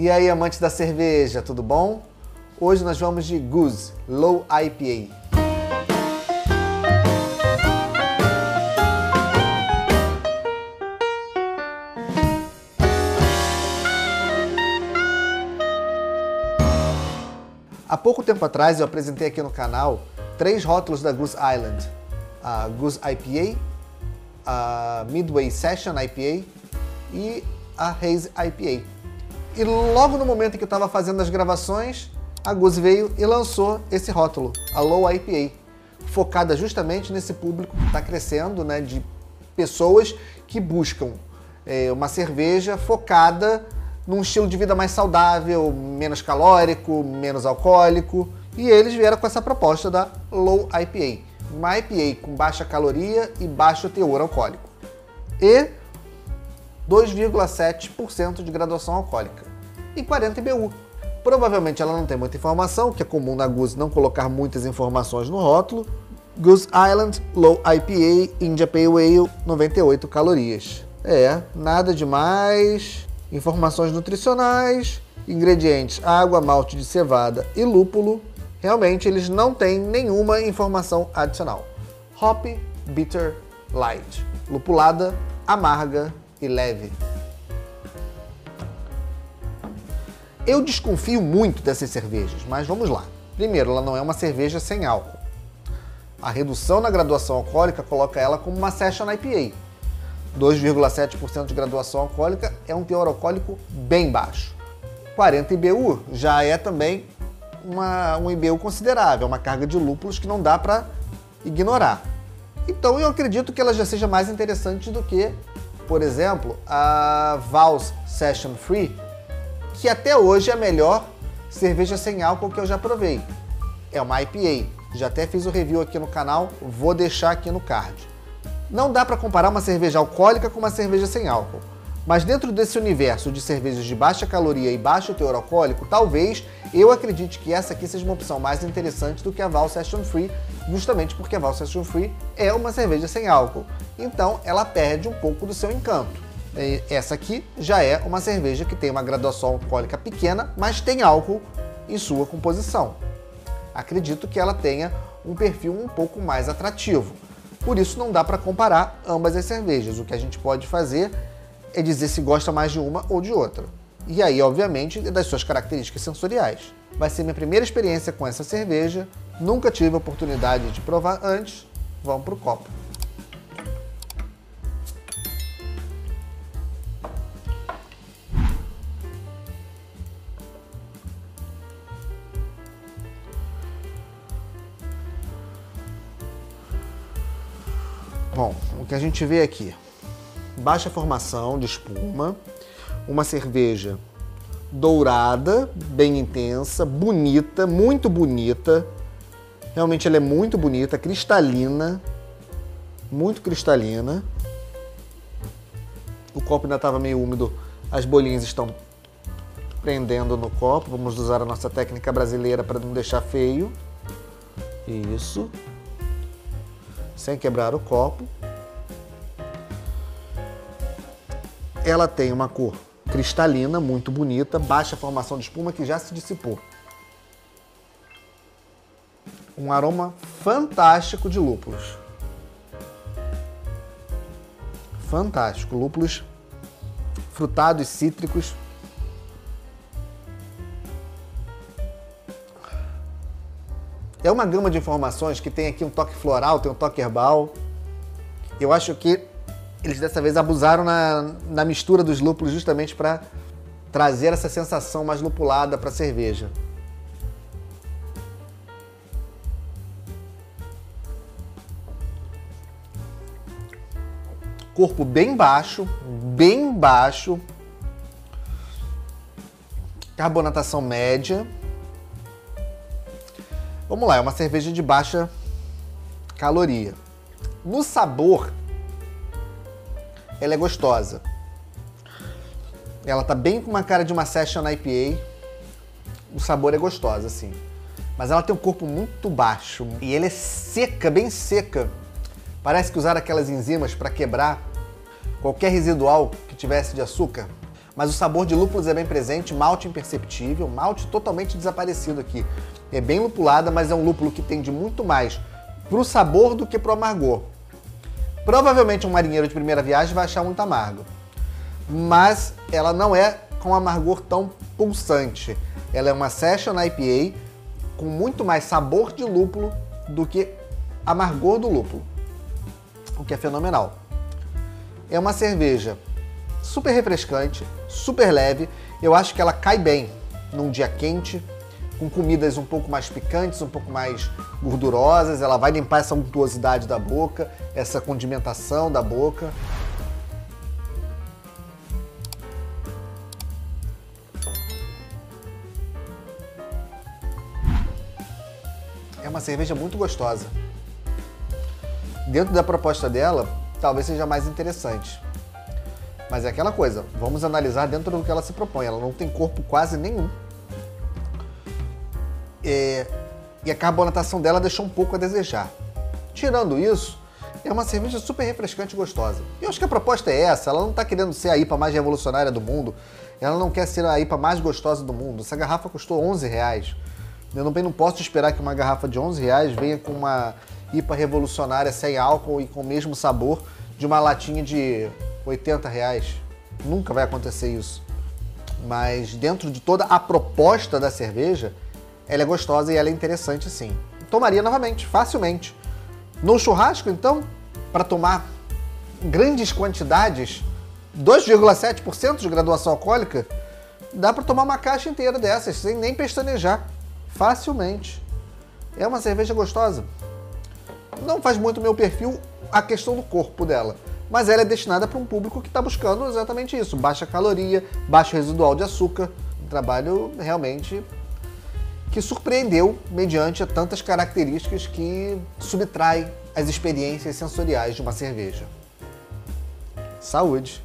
E aí, amantes da cerveja, tudo bom? Hoje nós vamos de Goose Low IPA. Há pouco tempo atrás eu apresentei aqui no canal três rótulos da Goose Island. A Goose IPA, a Midway Session IPA e a Haze IPA. E logo no momento em que eu estava fazendo as gravações, a Goose veio e lançou esse rótulo, a Low IPA, focada justamente nesse público que está crescendo, né, de pessoas que buscam é, uma cerveja focada num estilo de vida mais saudável, menos calórico, menos alcoólico. E eles vieram com essa proposta da Low IPA, uma IPA com baixa caloria e baixo teor alcoólico. E 2,7% de graduação alcoólica e 40 IBU. Provavelmente ela não tem muita informação, que é comum na Goose não colocar muitas informações no rótulo. Goose Island Low IPA India Pale Ale 98 calorias. É, nada demais. Informações nutricionais, ingredientes água, malte de cevada e lúpulo. Realmente eles não têm nenhuma informação adicional. Hop Bitter Light. Lupulada, amarga e leve. Eu desconfio muito dessas cervejas, mas vamos lá. Primeiro, ela não é uma cerveja sem álcool. A redução na graduação alcoólica coloca ela como uma Session IPA, 2,7% de graduação alcoólica é um teor alcoólico bem baixo. 40 IBU já é também uma, um IBU considerável, uma carga de lúpulos que não dá para ignorar. Então eu acredito que ela já seja mais interessante do que, por exemplo, a Vals Session Free, que até hoje é a melhor cerveja sem álcool que eu já provei. É uma IPA. Já até fiz o review aqui no canal, vou deixar aqui no card. Não dá para comparar uma cerveja alcoólica com uma cerveja sem álcool. Mas dentro desse universo de cervejas de baixa caloria e baixo teor alcoólico, talvez eu acredite que essa aqui seja uma opção mais interessante do que a Val Session Free, justamente porque a Val Session Free é uma cerveja sem álcool. Então ela perde um pouco do seu encanto. Essa aqui já é uma cerveja que tem uma graduação alcoólica pequena, mas tem álcool em sua composição. Acredito que ela tenha um perfil um pouco mais atrativo. Por isso não dá para comparar ambas as cervejas. O que a gente pode fazer é dizer se gosta mais de uma ou de outra. E aí, obviamente, das suas características sensoriais. Vai ser minha primeira experiência com essa cerveja, nunca tive a oportunidade de provar antes. Vamos pro copo. Bom, o que a gente vê aqui, baixa formação de espuma, uma cerveja dourada, bem intensa, bonita, muito bonita. Realmente ela é muito bonita, cristalina, muito cristalina. O copo ainda estava meio úmido, as bolinhas estão prendendo no copo. Vamos usar a nossa técnica brasileira para não deixar feio. Isso sem quebrar o copo. Ela tem uma cor cristalina, muito bonita, baixa formação de espuma que já se dissipou. Um aroma fantástico de lúpulos. Fantástico, lúpulos frutados, cítricos, É uma gama de informações que tem aqui um toque floral, tem um toque herbal. Eu acho que eles dessa vez abusaram na, na mistura dos lúpulos justamente para trazer essa sensação mais lupulada para a cerveja. Corpo bem baixo, bem baixo. Carbonatação média. Vamos lá, é uma cerveja de baixa caloria. No sabor, ela é gostosa. Ela tá bem com uma cara de uma Session IPA. O sabor é gostoso, assim. Mas ela tem um corpo muito baixo e ela é seca, bem seca. Parece que usaram aquelas enzimas para quebrar qualquer residual que tivesse de açúcar. mas o sabor de lúpulos é bem presente, malte imperceptível, malte totalmente desaparecido aqui. É bem lupulada, mas é um lúpulo que tende muito mais pro sabor do que pro amargor. Provavelmente um marinheiro de primeira viagem vai achar muito amargo, mas ela não é com amargor tão pulsante. Ela é uma Session IPA com muito mais sabor de lúpulo do que amargor do lúpulo, o que é fenomenal. É uma cerveja super refrescante, super leve. Eu acho que ela cai bem num dia quente, com comidas um pouco mais picantes, um pouco mais gordurosas. Ela vai limpar essa untuosidade da boca, essa condimentação da boca. É uma cerveja muito gostosa. Dentro da proposta dela, talvez seja mais interessante. Mas é aquela coisa, vamos analisar dentro do que ela se propõe. Ela não tem corpo quase nenhum. É, e a carbonatação dela deixou um pouco a desejar. Tirando isso, é uma cerveja super refrescante e gostosa. E eu acho que a proposta é essa, ela não está querendo ser a IPA mais revolucionária do mundo, ela não quer ser a IPA mais gostosa do mundo. Essa garrafa custou 11 reais. Eu não, não posso esperar que uma garrafa de 11 reais venha com uma IPA revolucionária sem álcool e com o mesmo sabor de uma latinha de 80 reais. Nunca vai acontecer isso. Mas dentro de toda a proposta da cerveja, ela é gostosa e ela é interessante sim. Tomaria novamente, facilmente. No churrasco, então, para tomar grandes quantidades, 2,7% de graduação alcoólica, dá para tomar uma caixa inteira dessas, sem nem pestanejar. Facilmente. É uma cerveja gostosa. Não faz muito meu perfil a questão do corpo dela, mas ela é destinada para um público que está buscando exatamente isso: baixa caloria, baixo residual de açúcar. Um trabalho realmente que surpreendeu mediante tantas características que subtrai as experiências sensoriais de uma cerveja. Saúde!